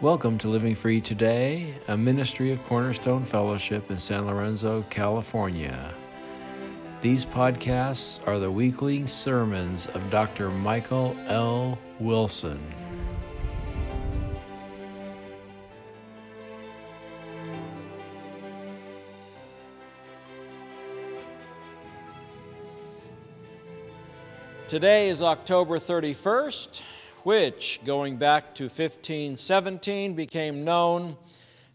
Welcome to Living Free Today, a ministry of Cornerstone Fellowship in San Lorenzo, California. These podcasts are the weekly sermons of Dr. Michael L. Wilson. Today is October 31st, which, going back to 1517, became known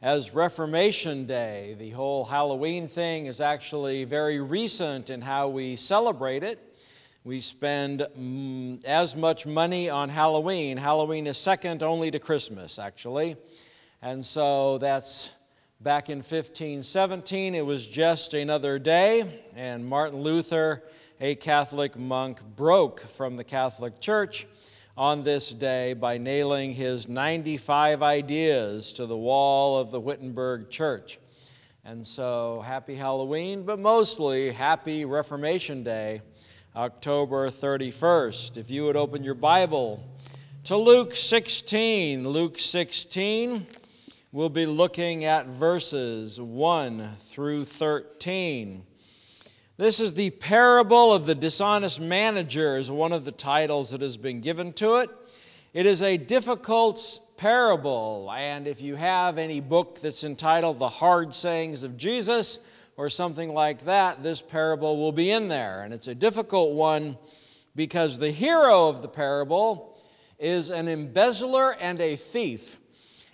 as Reformation Day. The whole Halloween thing is actually very recent in how we celebrate it. We spend mm, as much money on Halloween. Halloween is second only to Christmas, actually. And so that's back in 1517. It was just another day, and Martin Luther a Catholic monk broke from the Catholic Church on this day by nailing his 95 ideas to the wall of the Wittenberg Church. And so, happy Halloween, but mostly happy Reformation Day, October 31st. If you would open your Bible to Luke 16, Luke 16, we'll be looking at verses 1 through 13. This is the parable of the dishonest manager, is one of the titles that has been given to it. It is a difficult parable, and if you have any book that's entitled The Hard Sayings of Jesus or something like that, this parable will be in there. And it's a difficult one because the hero of the parable is an embezzler and a thief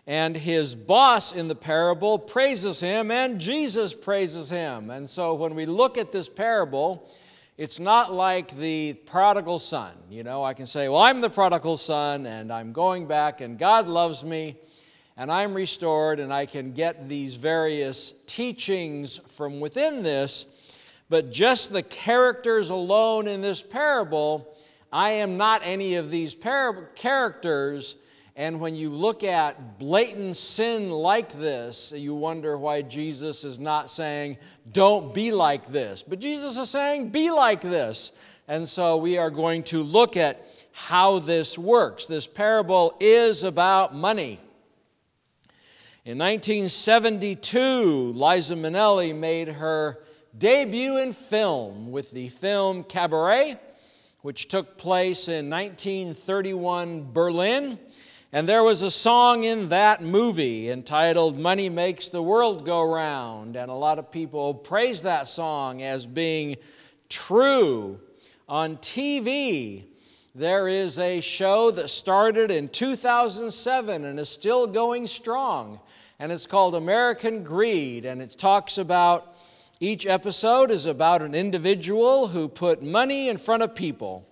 and his boss in the parable praises him, and Jesus praises him. And so when we look at this parable, it's not like the prodigal son. You know, I can say, Well, I'm the prodigal son, and I'm going back, and God loves me, and I'm restored, and I can get these various teachings from within this. But just the characters alone in this parable, I am not any of these par- characters and when you look at blatant sin like this, you wonder why Jesus is not saying, don't be like this. But Jesus is saying, be like this. And so we are going to look at how this works. This parable is about money. In 1972, Liza Minnelli made her debut in film with the film Cabaret, which took place in 1931 Berlin. And there was a song in that movie entitled Money Makes the World Go Round. And a lot of people praise that song as being true. On TV, there is a show that started in 2007 and is still going strong. And it's called American Greed. And it talks about each episode is about an individual who put money in front of people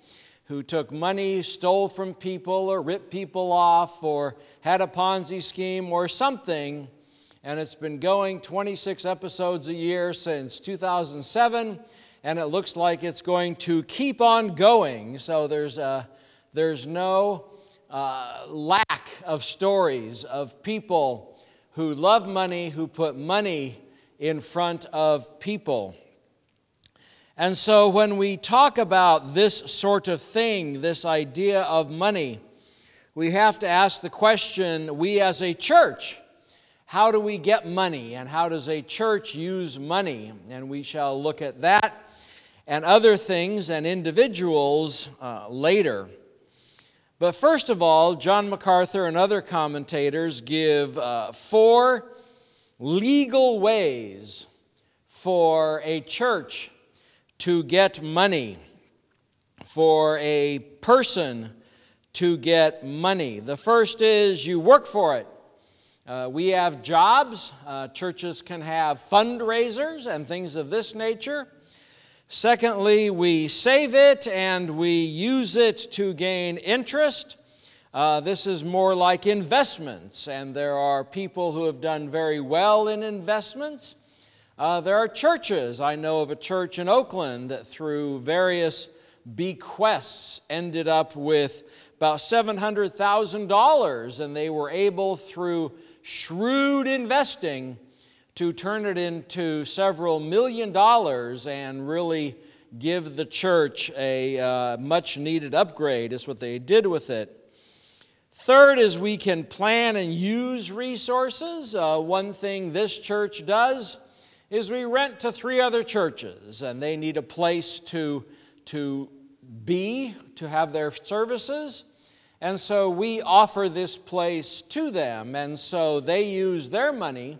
who took money, stole from people, or ripped people off, or had a Ponzi scheme or something. And it's been going 26 episodes a year since 2007, and it looks like it's going to keep on going. So there's, a, there's no uh, lack of stories of people who love money, who put money in front of people. And so when we talk about this sort of thing, this idea of money, we have to ask the question we as a church, how do we get money and how does a church use money? And we shall look at that and other things and individuals uh, later. But first of all, John MacArthur and other commentators give uh, four legal ways for a church to get money, for a person to get money. The first is you work for it. Uh, we have jobs, uh, churches can have fundraisers and things of this nature. Secondly, we save it and we use it to gain interest. Uh, this is more like investments, and there are people who have done very well in investments. Uh, there are churches. I know of a church in Oakland that, through various bequests, ended up with about $700,000, and they were able, through shrewd investing, to turn it into several million dollars and really give the church a uh, much needed upgrade, is what they did with it. Third is we can plan and use resources. Uh, one thing this church does is we rent to three other churches, and they need a place to, to be, to have their services. And so we offer this place to them, and so they use their money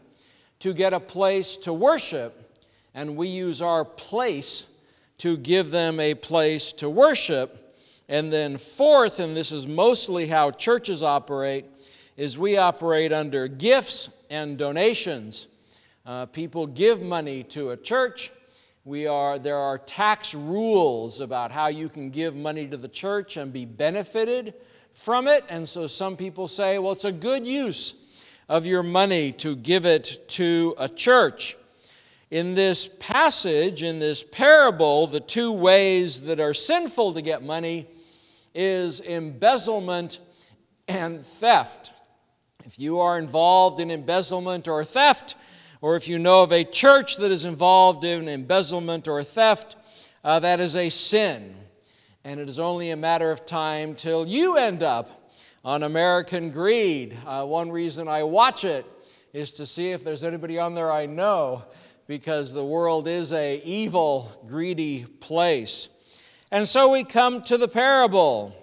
to get a place to worship, and we use our place to give them a place to worship. And then, fourth, and this is mostly how churches operate, is we operate under gifts and donations. Uh, people give money to a church. We are, there are tax rules about how you can give money to the church and be benefited from it. And so some people say, well, it's a good use of your money to give it to a church. In this passage, in this parable, the two ways that are sinful to get money is embezzlement and theft. If you are involved in embezzlement or theft, or if you know of a church that is involved in embezzlement or theft, uh, that is a sin. And it is only a matter of time till you end up on American Greed. Uh, one reason I watch it is to see if there's anybody on there I know, because the world is a evil, greedy place. And so we come to the parable.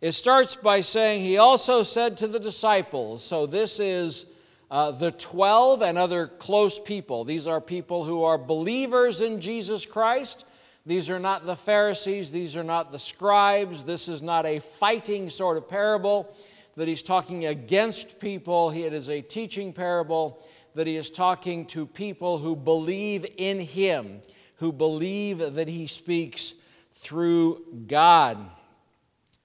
It starts by saying, He also said to the disciples, so this is uh, the 12 and other close people. These are people who are believers in Jesus Christ. These are not the Pharisees, these are not the scribes. This is not a fighting sort of parable that he's talking against people. It is a teaching parable that he is talking to people who believe in him, who believe that he speaks through God.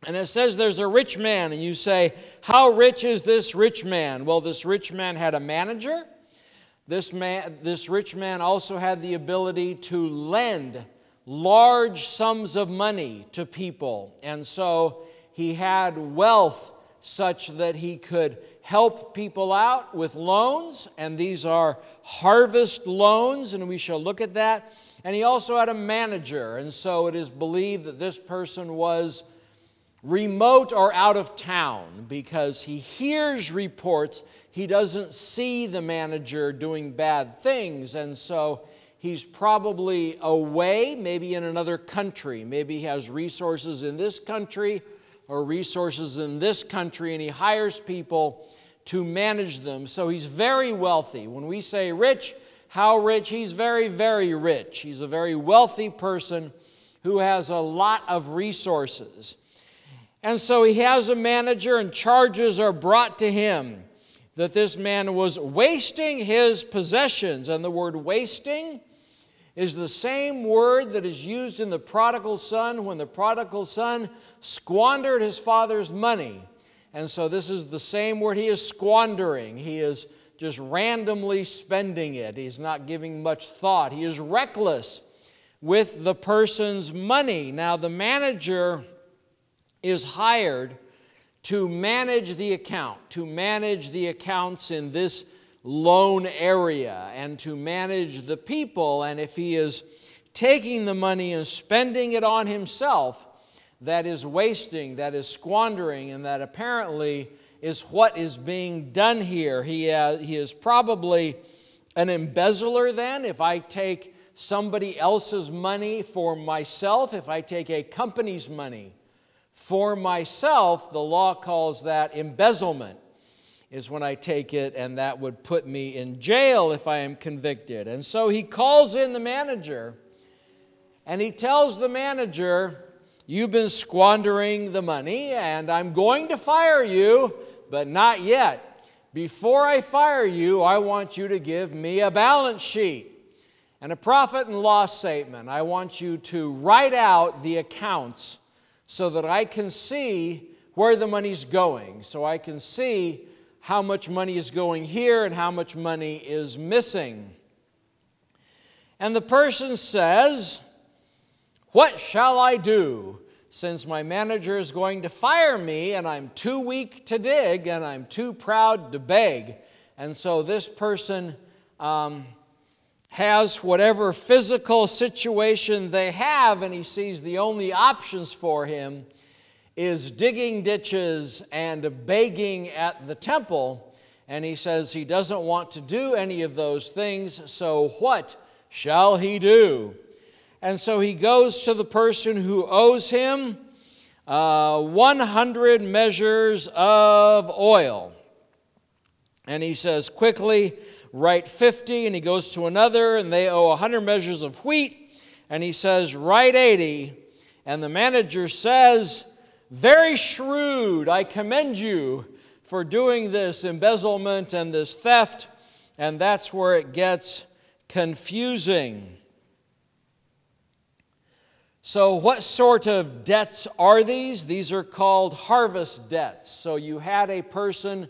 And it says there's a rich man, and you say, How rich is this rich man? Well, this rich man had a manager. This, man, this rich man also had the ability to lend large sums of money to people. And so he had wealth such that he could help people out with loans, and these are harvest loans, and we shall look at that. And he also had a manager, and so it is believed that this person was remote or out of town because he hears reports. He doesn't see the manager doing bad things, and so he's probably away, maybe in another country. Maybe he has resources in this country or resources in this country, and he hires people to manage them. So he's very wealthy. When we say rich, how rich? He's very, very rich. He's a very wealthy person who has a lot of resources. And so he has a manager, and charges are brought to him that this man was wasting his possessions. And the word wasting is the same word that is used in the prodigal son when the prodigal son squandered his father's money. And so this is the same word he is squandering. He is just randomly spending it. He's not giving much thought. He is reckless with the person's money. Now, the manager is hired to manage the account, to manage the accounts in this loan area, and to manage the people. And if he is taking the money and spending it on himself, that is wasting, that is squandering, and that apparently is what is being done here. He, uh, he is probably an embezzler then. If I take somebody else's money for myself, if I take a company's money for myself, the law calls that embezzlement, is when I take it, and that would put me in jail if I am convicted. And so he calls in the manager, and he tells the manager, You've been squandering the money, and I'm going to fire you but not yet. Before I fire you, I want you to give me a balance sheet and a profit and loss statement. I want you to write out the accounts so that I can see where the money's going, so I can see how much money is going here and how much money is missing. And the person says, What shall I do? since my manager is going to fire me and I'm too weak to dig and I'm too proud to beg. And so this person um, has whatever physical situation they have, and he sees the only options for him is digging ditches and begging at the temple. And he says he doesn't want to do any of those things, so what shall he do? And so he goes to the person who owes him uh, 100 measures of oil. And he says, quickly, write 50. And he goes to another, and they owe 100 measures of wheat. And he says, write 80. And the manager says, very shrewd, I commend you for doing this embezzlement and this theft. And that's where it gets confusing. So, what sort of debts are these? These are called harvest debts. So, you had a person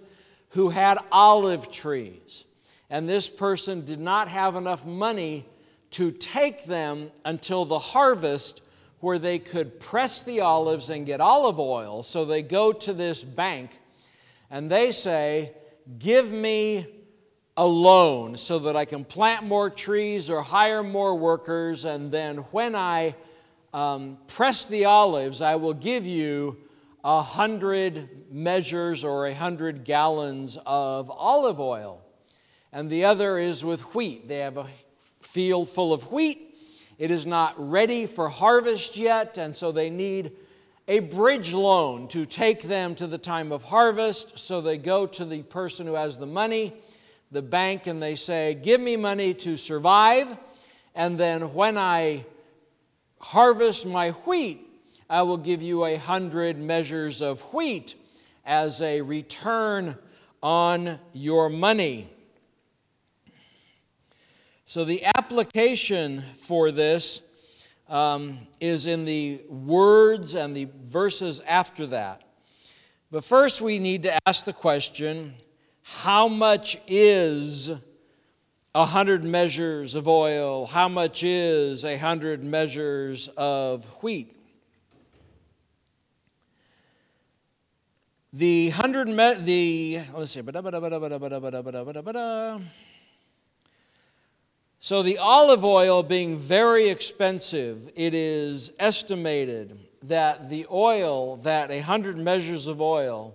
who had olive trees, and this person did not have enough money to take them until the harvest where they could press the olives and get olive oil. So, they go to this bank and they say, Give me a loan so that I can plant more trees or hire more workers, and then when I um, press the olives, I will give you a hundred measures or a hundred gallons of olive oil. And the other is with wheat. They have a field full of wheat. It is not ready for harvest yet, and so they need a bridge loan to take them to the time of harvest. So they go to the person who has the money, the bank, and they say, Give me money to survive. And then when I harvest my wheat, I will give you a hundred measures of wheat as a return on your money. So, the application for this um, is in the words and the verses after that. But first, we need to ask the question how much is a hundred measures of oil? How much is a hundred measures of wheat? The hundred, me- the, let's see, so the olive oil being very expensive, it is estimated that the oil, that a hundred measures of oil,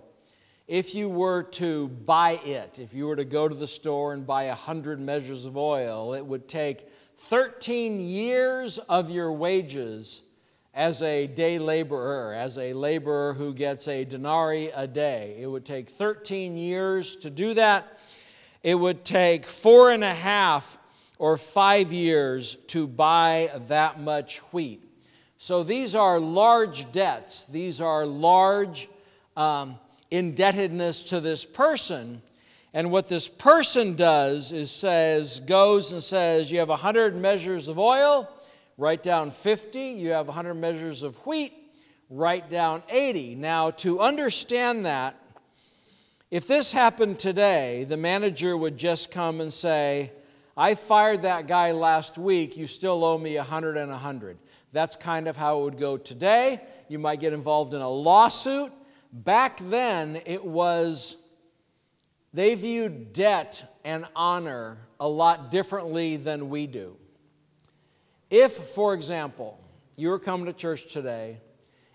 if you were to buy it, if you were to go to the store and buy a hundred measures of oil, it would take 13 years of your wages as a day laborer, as a laborer who gets a denarii a day. It would take 13 years to do that. It would take four and a half or five years to buy that much wheat. So these are large debts. These are large um, indebtedness to this person. And what this person does is says, goes and says, You have 100 measures of oil, write down 50. You have 100 measures of wheat, write down 80. Now, to understand that, if this happened today, the manager would just come and say, I fired that guy last week, you still owe me 100 and 100. That's kind of how it would go today. You might get involved in a lawsuit. Back then, it was, they viewed debt and honor a lot differently than we do. If, for example, you were coming to church today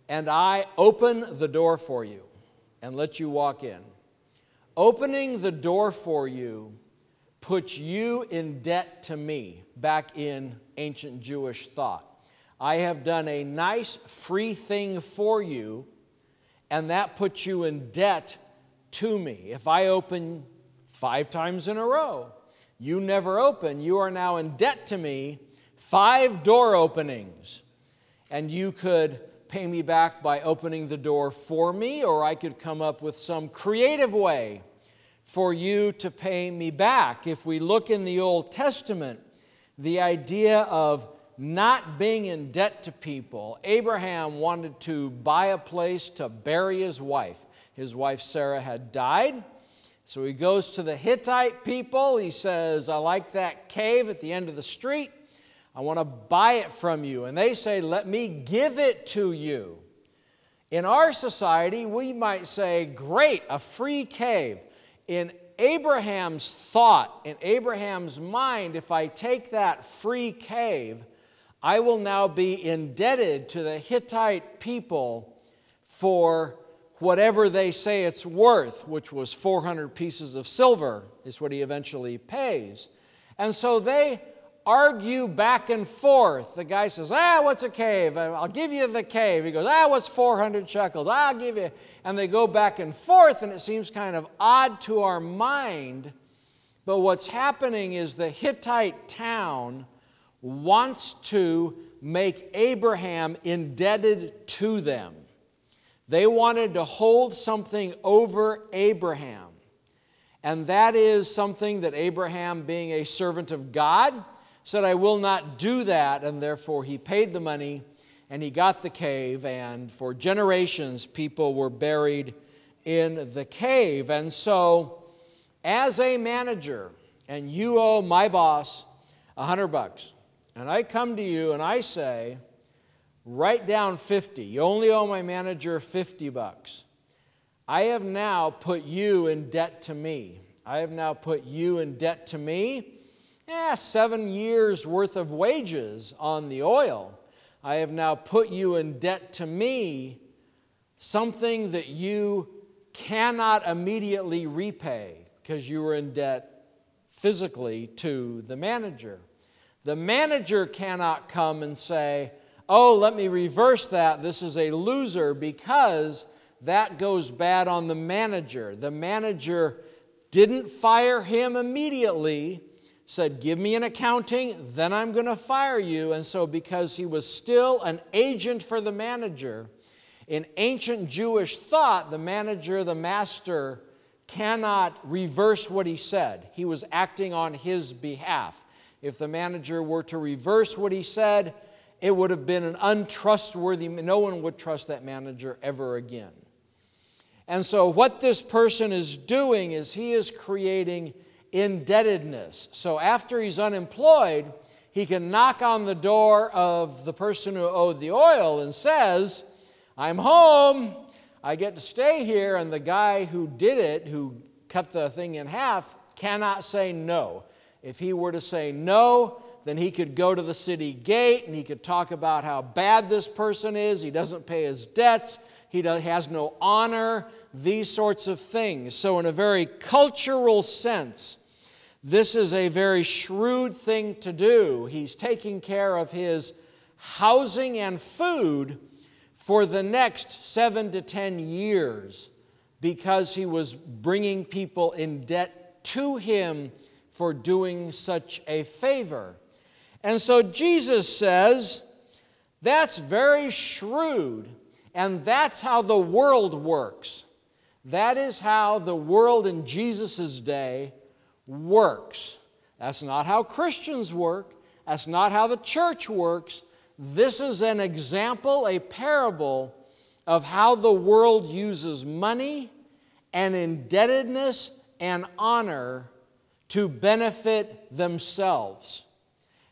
and I open the door for you and let you walk in, opening the door for you puts you in debt to me back in ancient Jewish thought. I have done a nice free thing for you and that puts you in debt to me. If I open five times in a row, you never open, you are now in debt to me, five door openings, and you could pay me back by opening the door for me, or I could come up with some creative way for you to pay me back. If we look in the Old Testament, the idea of not being in debt to people, Abraham wanted to buy a place to bury his wife. His wife Sarah had died. So he goes to the Hittite people. He says, I like that cave at the end of the street. I want to buy it from you. And they say, Let me give it to you. In our society, we might say, Great, a free cave. In Abraham's thought, in Abraham's mind, if I take that free cave, I will now be indebted to the Hittite people for whatever they say it's worth, which was 400 pieces of silver, is what he eventually pays. And so they argue back and forth. The guy says, Ah, what's a cave? I'll give you the cave. He goes, Ah, what's 400 shekels? I'll give you. And they go back and forth, and it seems kind of odd to our mind. But what's happening is the Hittite town wants to make Abraham indebted to them. They wanted to hold something over Abraham. And that is something that Abraham, being a servant of God, said, I will not do that. And therefore, he paid the money and he got the cave. And for generations, people were buried in the cave. And so, as a manager, and you owe my boss a hundred bucks, and I come to you and I say, write down 50. You only owe my manager 50 bucks. I have now put you in debt to me. I have now put you in debt to me. Yeah, seven years worth of wages on the oil. I have now put you in debt to me, something that you cannot immediately repay because you were in debt physically to the manager. The manager cannot come and say, Oh, let me reverse that. This is a loser because that goes bad on the manager. The manager didn't fire him immediately, said, Give me an accounting, then I'm going to fire you. And so, because he was still an agent for the manager, in ancient Jewish thought, the manager, the master, cannot reverse what he said. He was acting on his behalf. If the manager were to reverse what he said, it would have been an untrustworthy, no one would trust that manager ever again. And so, what this person is doing is he is creating indebtedness. So, after he's unemployed, he can knock on the door of the person who owed the oil and says, I'm home. I get to stay here. And the guy who did it, who cut the thing in half, cannot say no. If he were to say no, then he could go to the city gate and he could talk about how bad this person is. He doesn't pay his debts, he has no honor, these sorts of things. So, in a very cultural sense, this is a very shrewd thing to do. He's taking care of his housing and food for the next seven to ten years because he was bringing people in debt to him for doing such a favor. And so Jesus says, that's very shrewd, and that's how the world works. That is how the world in Jesus' day works. That's not how Christians work. That's not how the church works. This is an example, a parable of how the world uses money and indebtedness and honor to benefit themselves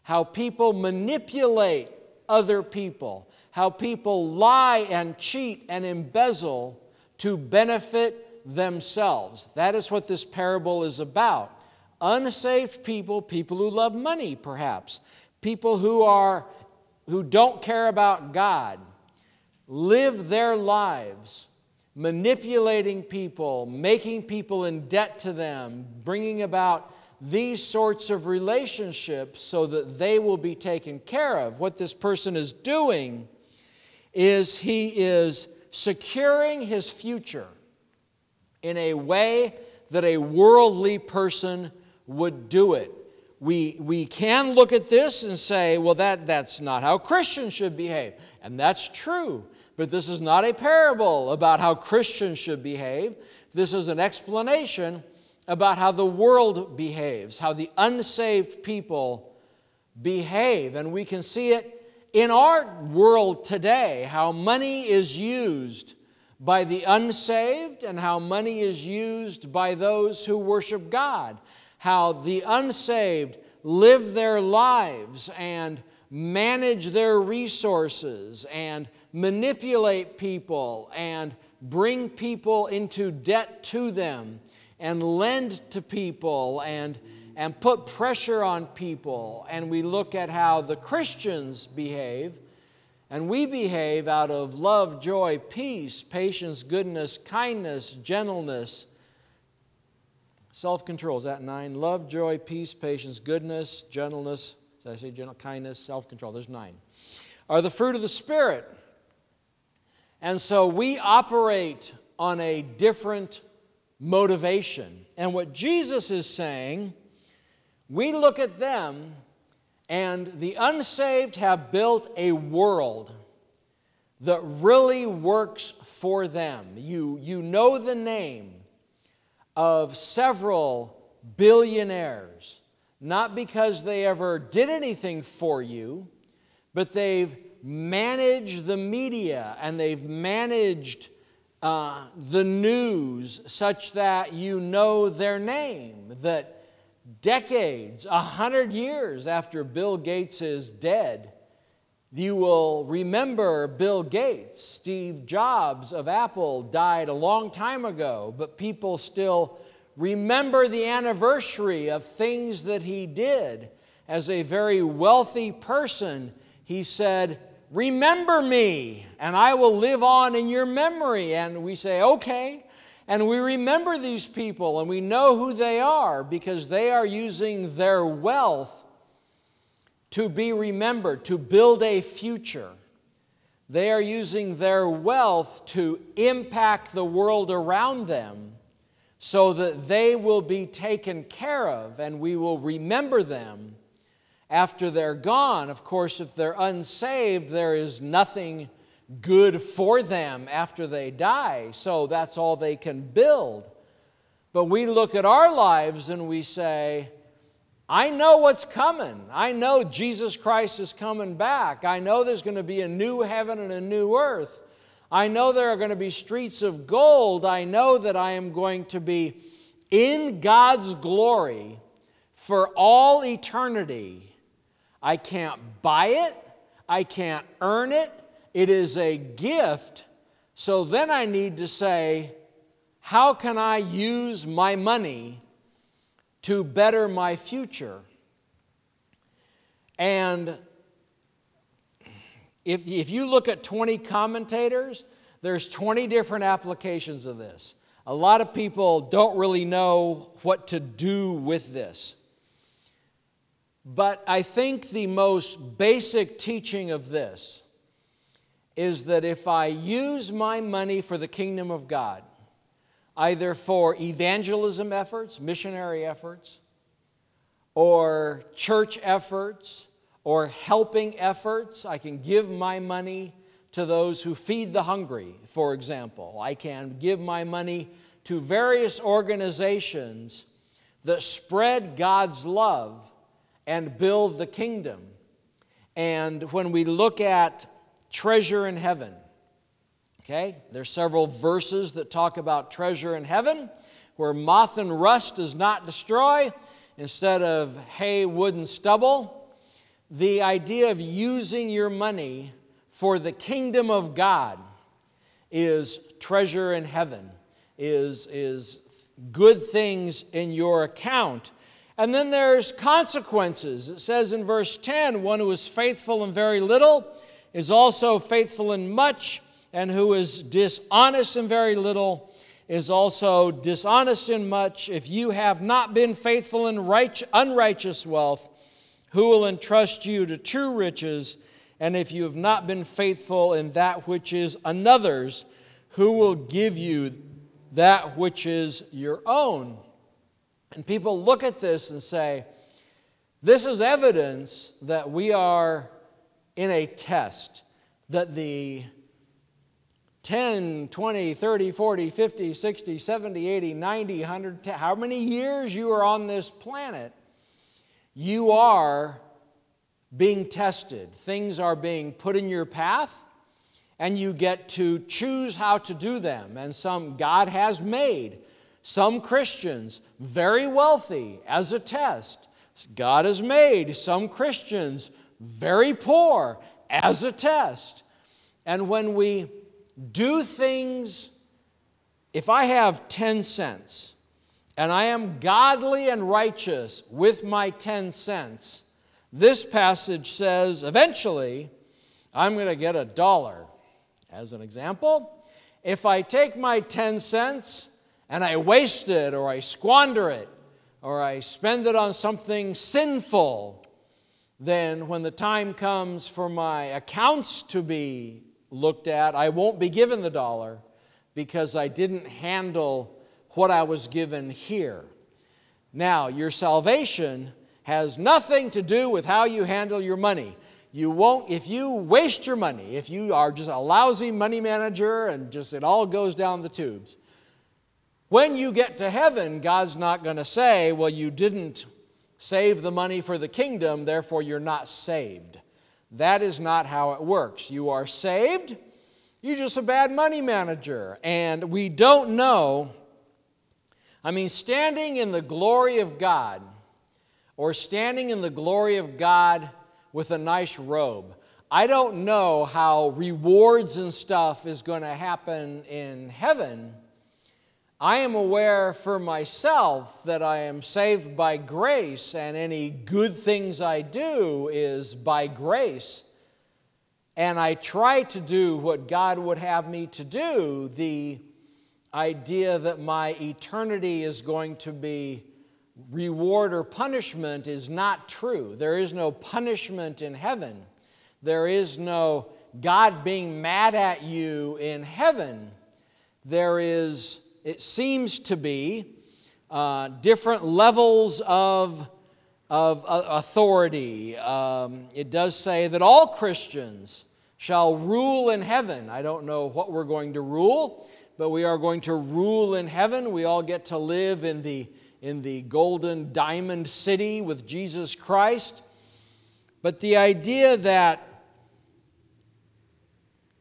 how people manipulate other people, how people lie and cheat and embezzle to benefit themselves. That is what this parable is about. Unsaved people, people who love money perhaps, people who are who don't care about God, live their lives manipulating people, making people in debt to them, bringing about these sorts of relationships so that they will be taken care of. What this person is doing is he is securing his future in a way that a worldly person would do it. We, we can look at this and say, well, that, that's not how Christians should behave. And that's true. But this is not a parable about how Christians should behave. This is an explanation about how the world behaves, how the unsaved people behave. And we can see it in our world today, how money is used by the unsaved and how money is used by those who worship God, how the unsaved live their lives and manage their resources and manipulate people and bring people into debt to them and lend to people and, and put pressure on people. And we look at how the Christians behave. And we behave out of love, joy, peace, patience, goodness, kindness, gentleness, self control. Is that nine? Love, joy, peace, patience, goodness, gentleness. Did I say gentle, kindness, self control? There's nine. Are the fruit of the Spirit. And so we operate on a different motivation. And what Jesus is saying, we look at them and the unsaved have built a world that really works for them. You, you know the name of several billionaires, not because they ever did anything for you, but they've managed the media and they've managed uh, the news such that you know their name, that decades, a hundred years after Bill Gates is dead, you will remember Bill Gates. Steve Jobs of Apple died a long time ago, but people still remember the anniversary of things that he did. As a very wealthy person, he said, Remember me, and I will live on in your memory. And we say, Okay. And we remember these people and we know who they are because they are using their wealth to be remembered, to build a future. They are using their wealth to impact the world around them so that they will be taken care of and we will remember them after they're gone. Of course, if they're unsaved, there is nothing good for them after they die, so that's all they can build. But we look at our lives and we say, I know what's coming. I know Jesus Christ is coming back. I know there's going to be a new heaven and a new earth. I know there are going to be streets of gold. I know that I am going to be in God's glory for all eternity. I can't buy it, I can't earn it, it is a gift. So then I need to say, how can I use my money to better my future? And if, if you look at 20 commentators, there's 20 different applications of this. A lot of people don't really know what to do with this. But I think the most basic teaching of this is that if I use my money for the kingdom of God, either for evangelism efforts, missionary efforts, or church efforts, or helping efforts, I can give my money to those who feed the hungry, for example. I can give my money to various organizations that spread God's love and build the kingdom. And when we look at treasure in heaven. Okay, there's several verses that talk about treasure in heaven where moth and rust does not destroy instead of hay, wood, and stubble. The idea of using your money for the kingdom of God is treasure in heaven, is, is good things in your account. And then there's consequences. It says in verse 10 one who is faithful in very little is also faithful in much, and who is dishonest in very little is also dishonest in much. If you have not been faithful in right, unrighteous wealth, who will entrust you to true riches? And if you have not been faithful in that which is another's, who will give you that which is your own? And people look at this and say, this is evidence that we are in a test that the 10, 20, 30, 40, 50, 60, 70, 80, 90, 100, how many years you are on this planet, you are being tested. Things are being put in your path, and you get to choose how to do them. And some God has made some Christians very wealthy as a test. God has made some Christians very poor as a test. And when we do things, if I have 10 cents and I am godly and righteous with my 10 cents, this passage says eventually I'm going to get a dollar. As an example, if I take my 10 cents and I waste it or I squander it or I spend it on something sinful, then when the time comes for my accounts to be looked at, I won't be given the dollar because I didn't handle what I was given here. Now, your salvation has nothing to do with how you handle your money. You won't, if you waste your money, if you are just a lousy money manager and just it all goes down the tubes, when you get to heaven, God's not going to say, well, you didn't save the money for the kingdom, therefore you're not saved. That is not how it works. You are saved, you're just a bad money manager. And we don't know. I mean, standing in the glory of God, or standing in the glory of God with a nice robe. I don't know how rewards and stuff is going to happen in heaven. I am aware for myself that I am saved by grace, and any good things I do is by grace. And I try to do what God would have me to do. The idea that my eternity is going to be reward or punishment is not true. There is no punishment in heaven. There is no God being mad at you in heaven. There is, it seems to be, uh, different levels of, of uh, authority. Um, it does say that all Christians shall rule in heaven. I don't know what we're going to rule, but we are going to rule in heaven. We all get to live in the in the golden diamond city with Jesus Christ. But the idea that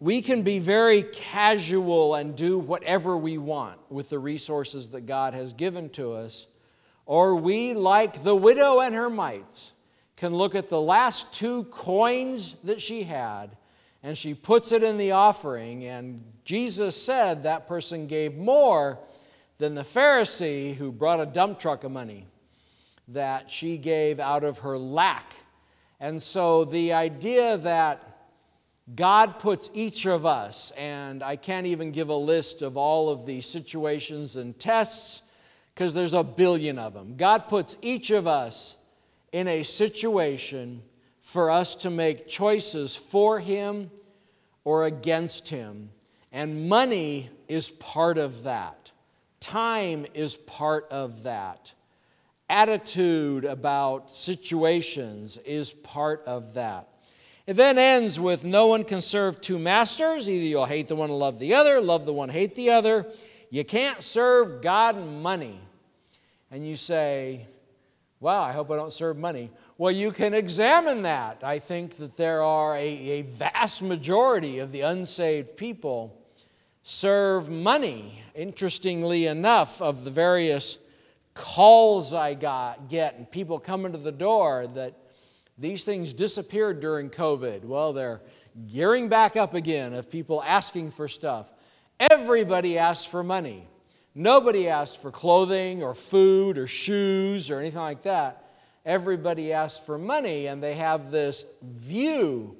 we can be very casual and do whatever we want with the resources that God has given to us, or we, like the widow and her mites, can look at the last two coins that she had and she puts it in the offering, and Jesus said that person gave more than the Pharisee who brought a dump truck of money that she gave out of her lack. And so the idea that God puts each of us, and I can't even give a list of all of the situations and tests because there's a billion of them. God puts each of us in a situation for us to make choices for Him or against Him. And money is part of that. Time is part of that. Attitude about situations is part of that. It then ends with no one can serve two masters. Either you'll hate the one and love the other, love the one, hate the other. You can't serve God and money. And you say, Wow, I hope I don't serve money. Well, you can examine that. I think that there are a, a vast majority of the unsaved people serve money. Interestingly enough, of the various calls I got, get, and people coming to the door, that these things disappeared during COVID. Well, they're gearing back up again of people asking for stuff. Everybody asks for money. Nobody asks for clothing or food or shoes or anything like that. Everybody asks for money, and they have this view,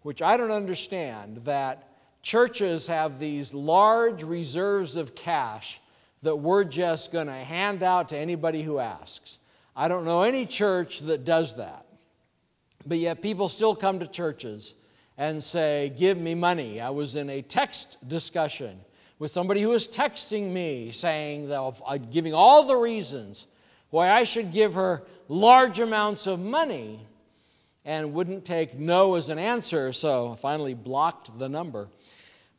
which I don't understand, that churches have these large reserves of cash that we're just going to hand out to anybody who asks. I don't know any church that does that. But yet, people still come to churches and say, Give me money. I was in a text discussion with somebody who was texting me saying, that, uh, giving all the reasons why I should give her large amounts of money and wouldn't take no as an answer, so I finally blocked the number.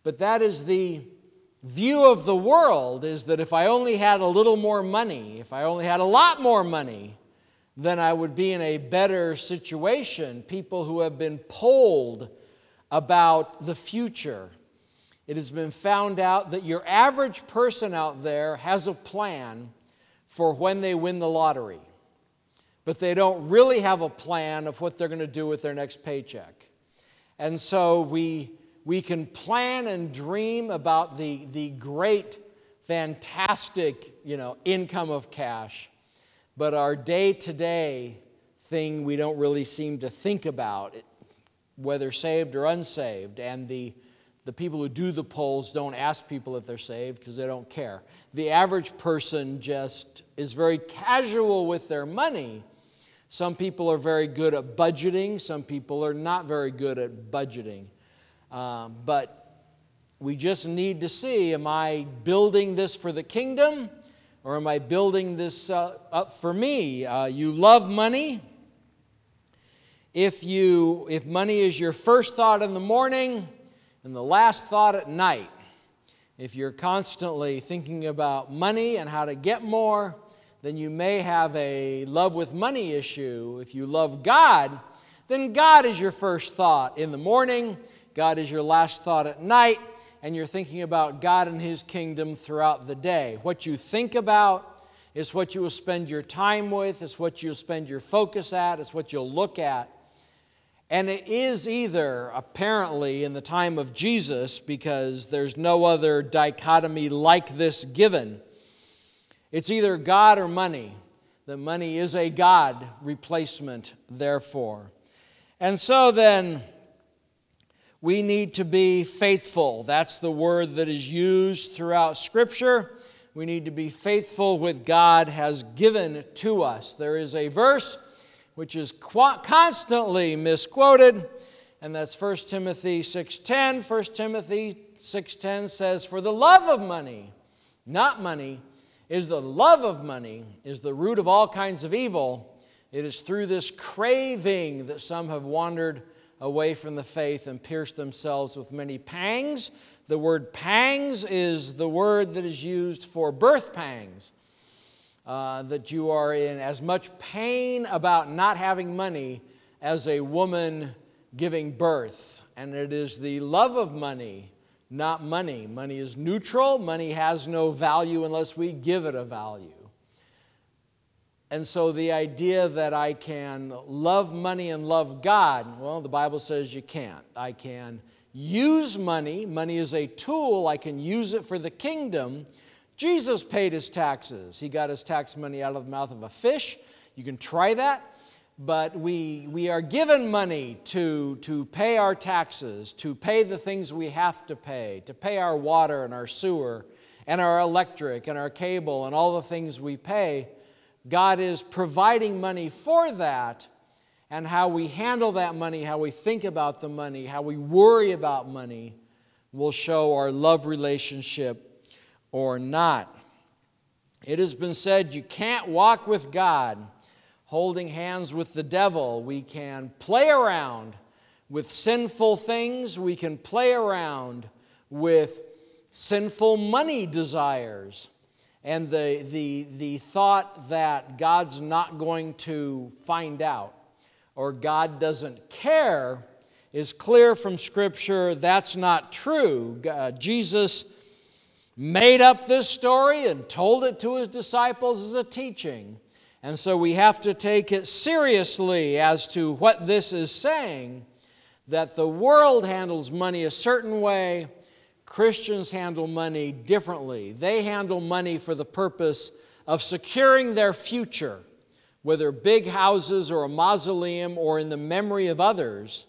But that is the view of the world is that if I only had a little more money, if I only had a lot more money, then I would be in a better situation. People who have been polled about the future. It has been found out that your average person out there has a plan for when they win the lottery, but they don't really have a plan of what they're going to do with their next paycheck. And so we we can plan and dream about the, the great, fantastic, you know, income of cash, but our day-to-day thing we don't really seem to think about. Whether saved or unsaved. And the, the people who do the polls don't ask people if they're saved because they don't care. The average person just is very casual with their money. Some people are very good at budgeting, some people are not very good at budgeting. Um, but we just need to see am I building this for the kingdom or am I building this uh, up for me? Uh, you love money. If, you, if money is your first thought in the morning and the last thought at night, if you're constantly thinking about money and how to get more, then you may have a love with money issue. If you love God, then God is your first thought in the morning, God is your last thought at night, and you're thinking about God and His kingdom throughout the day. What you think about is what you will spend your time with, it's what you'll spend your focus at, it's what you'll look at. And it is either, apparently, in the time of Jesus, because there's no other dichotomy like this given, it's either God or money. The money is a God replacement, therefore. And so then, we need to be faithful. That's the word that is used throughout Scripture. We need to be faithful with God has given to us. There is a verse which is constantly misquoted, and that's 1 Timothy 6:10. 1 Timothy 6:10 says, "For the love of money, not money, is the love of money is the root of all kinds of evil. It is through this craving that some have wandered away from the faith and pierced themselves with many pangs. The word pangs is the word that is used for birth pangs. Uh, that you are in as much pain about not having money as a woman giving birth. And it is the love of money, not money. Money is neutral, money has no value unless we give it a value. And so the idea that I can love money and love God, well, the Bible says you can't. I can use money, money is a tool, I can use it for the kingdom. Jesus paid his taxes. He got his tax money out of the mouth of a fish. You can try that. But we, we are given money to, to pay our taxes, to pay the things we have to pay, to pay our water and our sewer and our electric and our cable and all the things we pay. God is providing money for that, and how we handle that money, how we think about the money, how we worry about money will show our love relationship or not. It has been said you can't walk with God holding hands with the devil. We can play around with sinful things, we can play around with sinful money desires and the, the, the thought that God's not going to find out or God doesn't care is clear from Scripture that's not true. Uh, Jesus made up this story and told it to his disciples as a teaching. And so we have to take it seriously as to what this is saying that the world handles money a certain way Christians handle money differently. They handle money for the purpose of securing their future, whether big houses or a mausoleum or in the memory of others.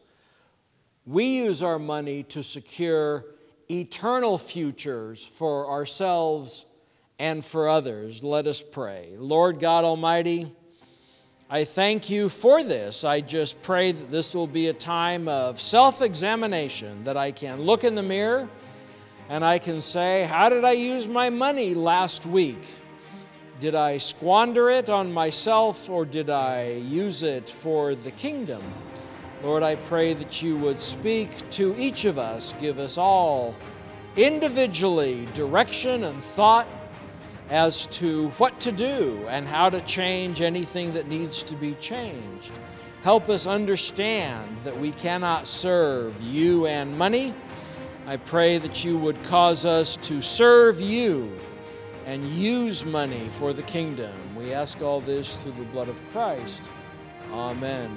We use our money to secure eternal futures for ourselves and for others. Let us pray. Lord God Almighty, I thank you for this. I just pray that this will be a time of self examination, that I can look in the mirror and I can say, How did I use my money last week? Did I squander it on myself or did I use it for the kingdom? Lord, I pray that you would speak to each of us, give us all individually direction and thought as to what to do and how to change anything that needs to be changed. Help us understand that we cannot serve you and money I pray that you would cause us to serve you and use money for the kingdom. We ask all this through the blood of Christ. Amen.